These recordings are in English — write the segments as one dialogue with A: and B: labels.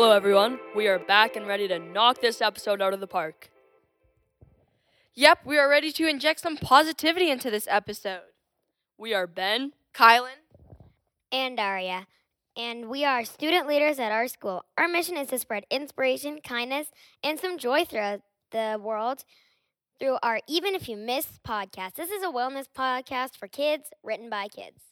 A: Hello, everyone. We are back and ready to knock this episode out of the park.
B: Yep, we are ready to inject some positivity into this episode.
A: We are Ben,
B: Kylan,
C: and Daria, and we are student leaders at our school. Our mission is to spread inspiration, kindness, and some joy throughout the world through our Even If You Miss podcast. This is a wellness podcast for kids, written by kids.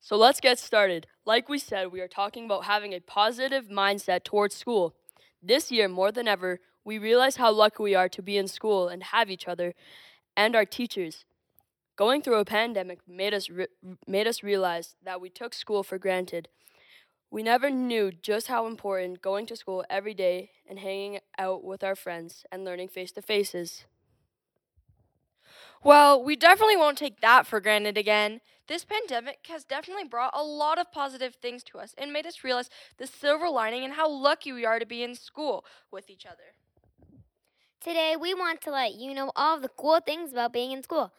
A: So let's get started. Like we said, we are talking about having a positive mindset towards school. This year, more than ever, we realize how lucky we are to be in school and have each other and our teachers. Going through a pandemic made us re- made us realize that we took school for granted. We never knew just how important going to school every day and hanging out with our friends and learning face to face is.
B: Well, we definitely won't take that for granted again. This pandemic has definitely brought a lot of positive things to us and made us realize the silver lining and how lucky we are to be in school with each other.
C: Today, we want to let you know all the cool things about being in school.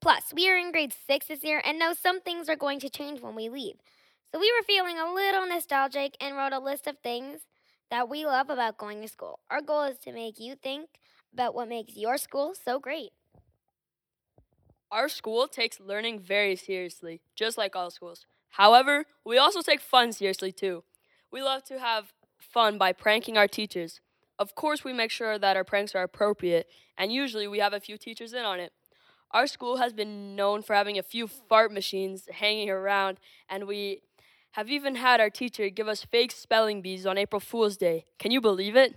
C: Plus, we are in grade 6 this year and know some things are going to change when we leave. So, we were feeling a little nostalgic and wrote a list of things that we love about going to school. Our goal is to make you think about what makes your school so great.
A: Our school takes learning very seriously, just like all schools. However, we also take fun seriously too. We love to have fun by pranking our teachers. Of course, we make sure that our pranks are appropriate, and usually we have a few teachers in on it. Our school has been known for having a few fart machines hanging around, and we have even had our teacher give us fake spelling bees on April Fool's Day. Can you believe it?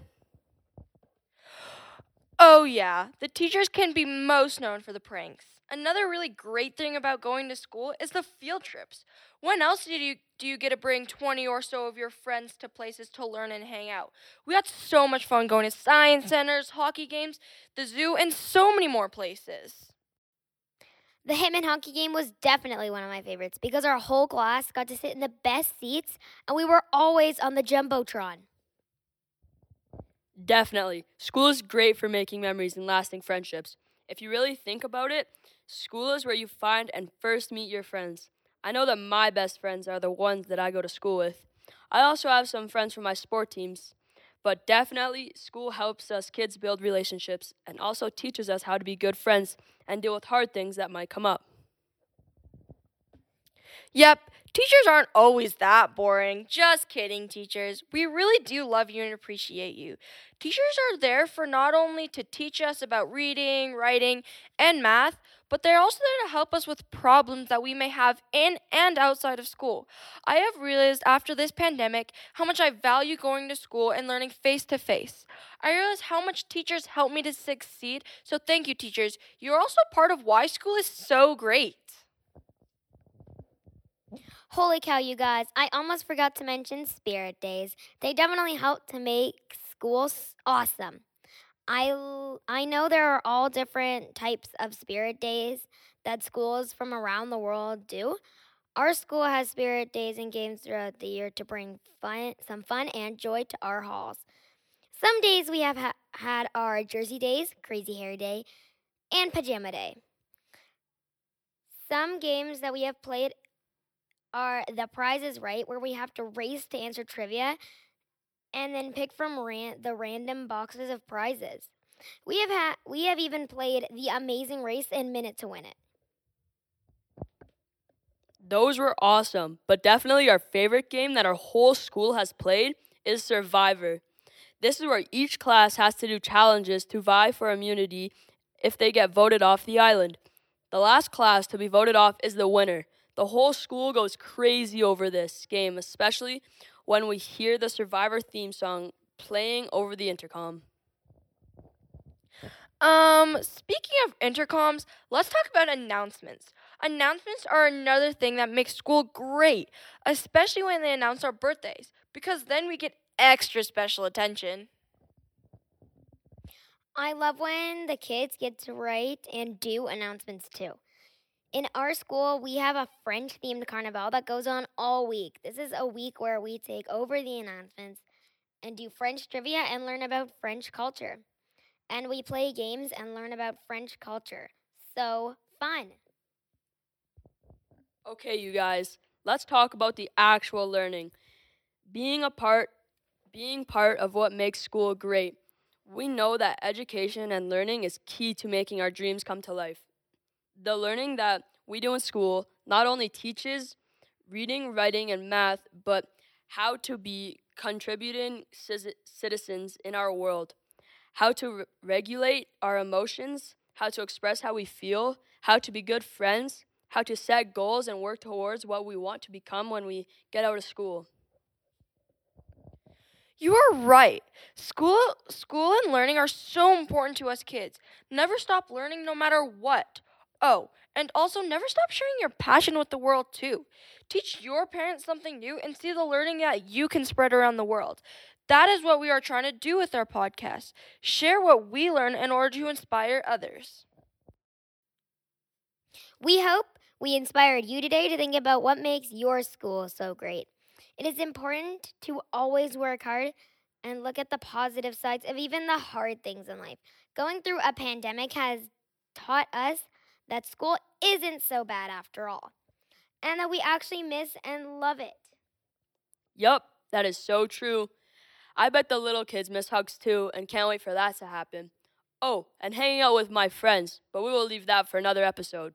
B: Oh, yeah, the teachers can be most known for the pranks. Another really great thing about going to school is the field trips. When else do you do you get to bring 20 or so of your friends to places to learn and hang out? We had so much fun going to science centers, hockey games, the zoo, and so many more places.
C: The Hitmen hockey game was definitely one of my favorites because our whole class got to sit in the best seats and we were always on the Jumbotron.
A: Definitely. School is great for making memories and lasting friendships. If you really think about it, School is where you find and first meet your friends. I know that my best friends are the ones that I go to school with. I also have some friends from my sport teams. But definitely, school helps us kids build relationships and also teaches us how to be good friends and deal with hard things that might come up.
B: Yep, teachers aren't always that boring. Just kidding, teachers. We really do love you and appreciate you. Teachers are there for not only to teach us about reading, writing, and math, but they're also there to help us with problems that we may have in and outside of school. I have realized after this pandemic how much I value going to school and learning face to face. I realize how much teachers help me to succeed, so thank you, teachers. You're also part of why school is so great.
C: Holy cow, you guys. I almost forgot to mention Spirit Days. They definitely help to make schools awesome. I, I know there are all different types of spirit days that schools from around the world do. Our school has spirit days and games throughout the year to bring fun, some fun and joy to our halls. Some days we have ha- had our Jersey Days, Crazy Hair Day, and Pajama Day. Some games that we have played are The Prize is Right, where we have to race to answer trivia and then pick from ran- the random boxes of prizes. We have ha- we have even played the Amazing Race and Minute to Win It.
A: Those were awesome, but definitely our favorite game that our whole school has played is Survivor. This is where each class has to do challenges to vie for immunity if they get voted off the island. The last class to be voted off is the winner. The whole school goes crazy over this game, especially when we hear the Survivor theme song playing over the intercom.
B: Um, speaking of intercoms, let's talk about announcements. Announcements are another thing that makes school great, especially when they announce our birthdays, because then we get extra special attention.
C: I love when the kids get to write and do announcements too. In our school, we have a French themed carnival that goes on all week. This is a week where we take over the announcements and do French trivia and learn about French culture. And we play games and learn about French culture. So fun.
A: Okay, you guys, let's talk about the actual learning. Being a part being part of what makes school great. We know that education and learning is key to making our dreams come to life. The learning that we do in school not only teaches reading, writing, and math, but how to be contributing citizens in our world, how to re- regulate our emotions, how to express how we feel, how to be good friends, how to set goals and work towards what we want to become when we get out of school.
B: You are right. School school and learning are so important to us kids. Never stop learning no matter what. Oh, and also never stop sharing your passion with the world too. Teach your parents something new and see the learning that you can spread around the world. That is what we are trying to do with our podcast. Share what we learn in order to inspire others.
C: We hope we inspired you today to think about what makes your school so great. It is important to always work hard and look at the positive sides of even the hard things in life. Going through a pandemic has taught us that school isn't so bad after all, and that we actually miss and love it.
A: Yup, that is so true. I bet the little kids miss hugs too and can't wait for that to happen. Oh, and hanging out with my friends, but we will leave that for another episode.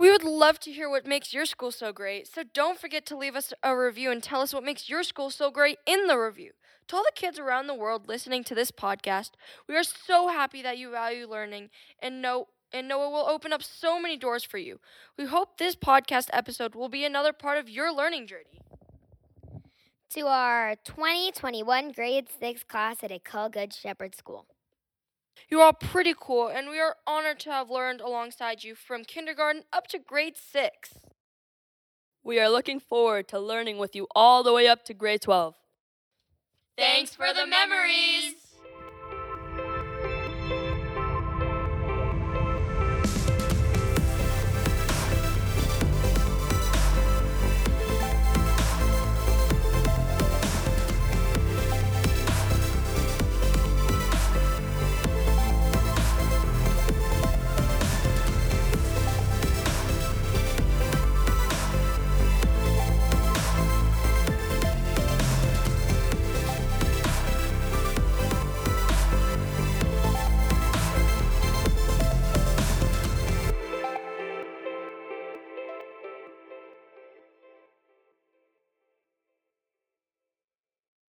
B: We would love to hear what makes your school so great, so don't forget to leave us a review and tell us what makes your school so great in the review. To all the kids around the world listening to this podcast, we are so happy that you value learning and know and know it will open up so many doors for you. We hope this podcast episode will be another part of your learning journey.
C: To our 2021 grade 6 class at École Good Shepherd School.
B: You are pretty cool, and we are honored to have learned alongside you from kindergarten up to grade 6.
A: We are looking forward to learning with you all the way up to grade 12.
D: Thanks for the memories!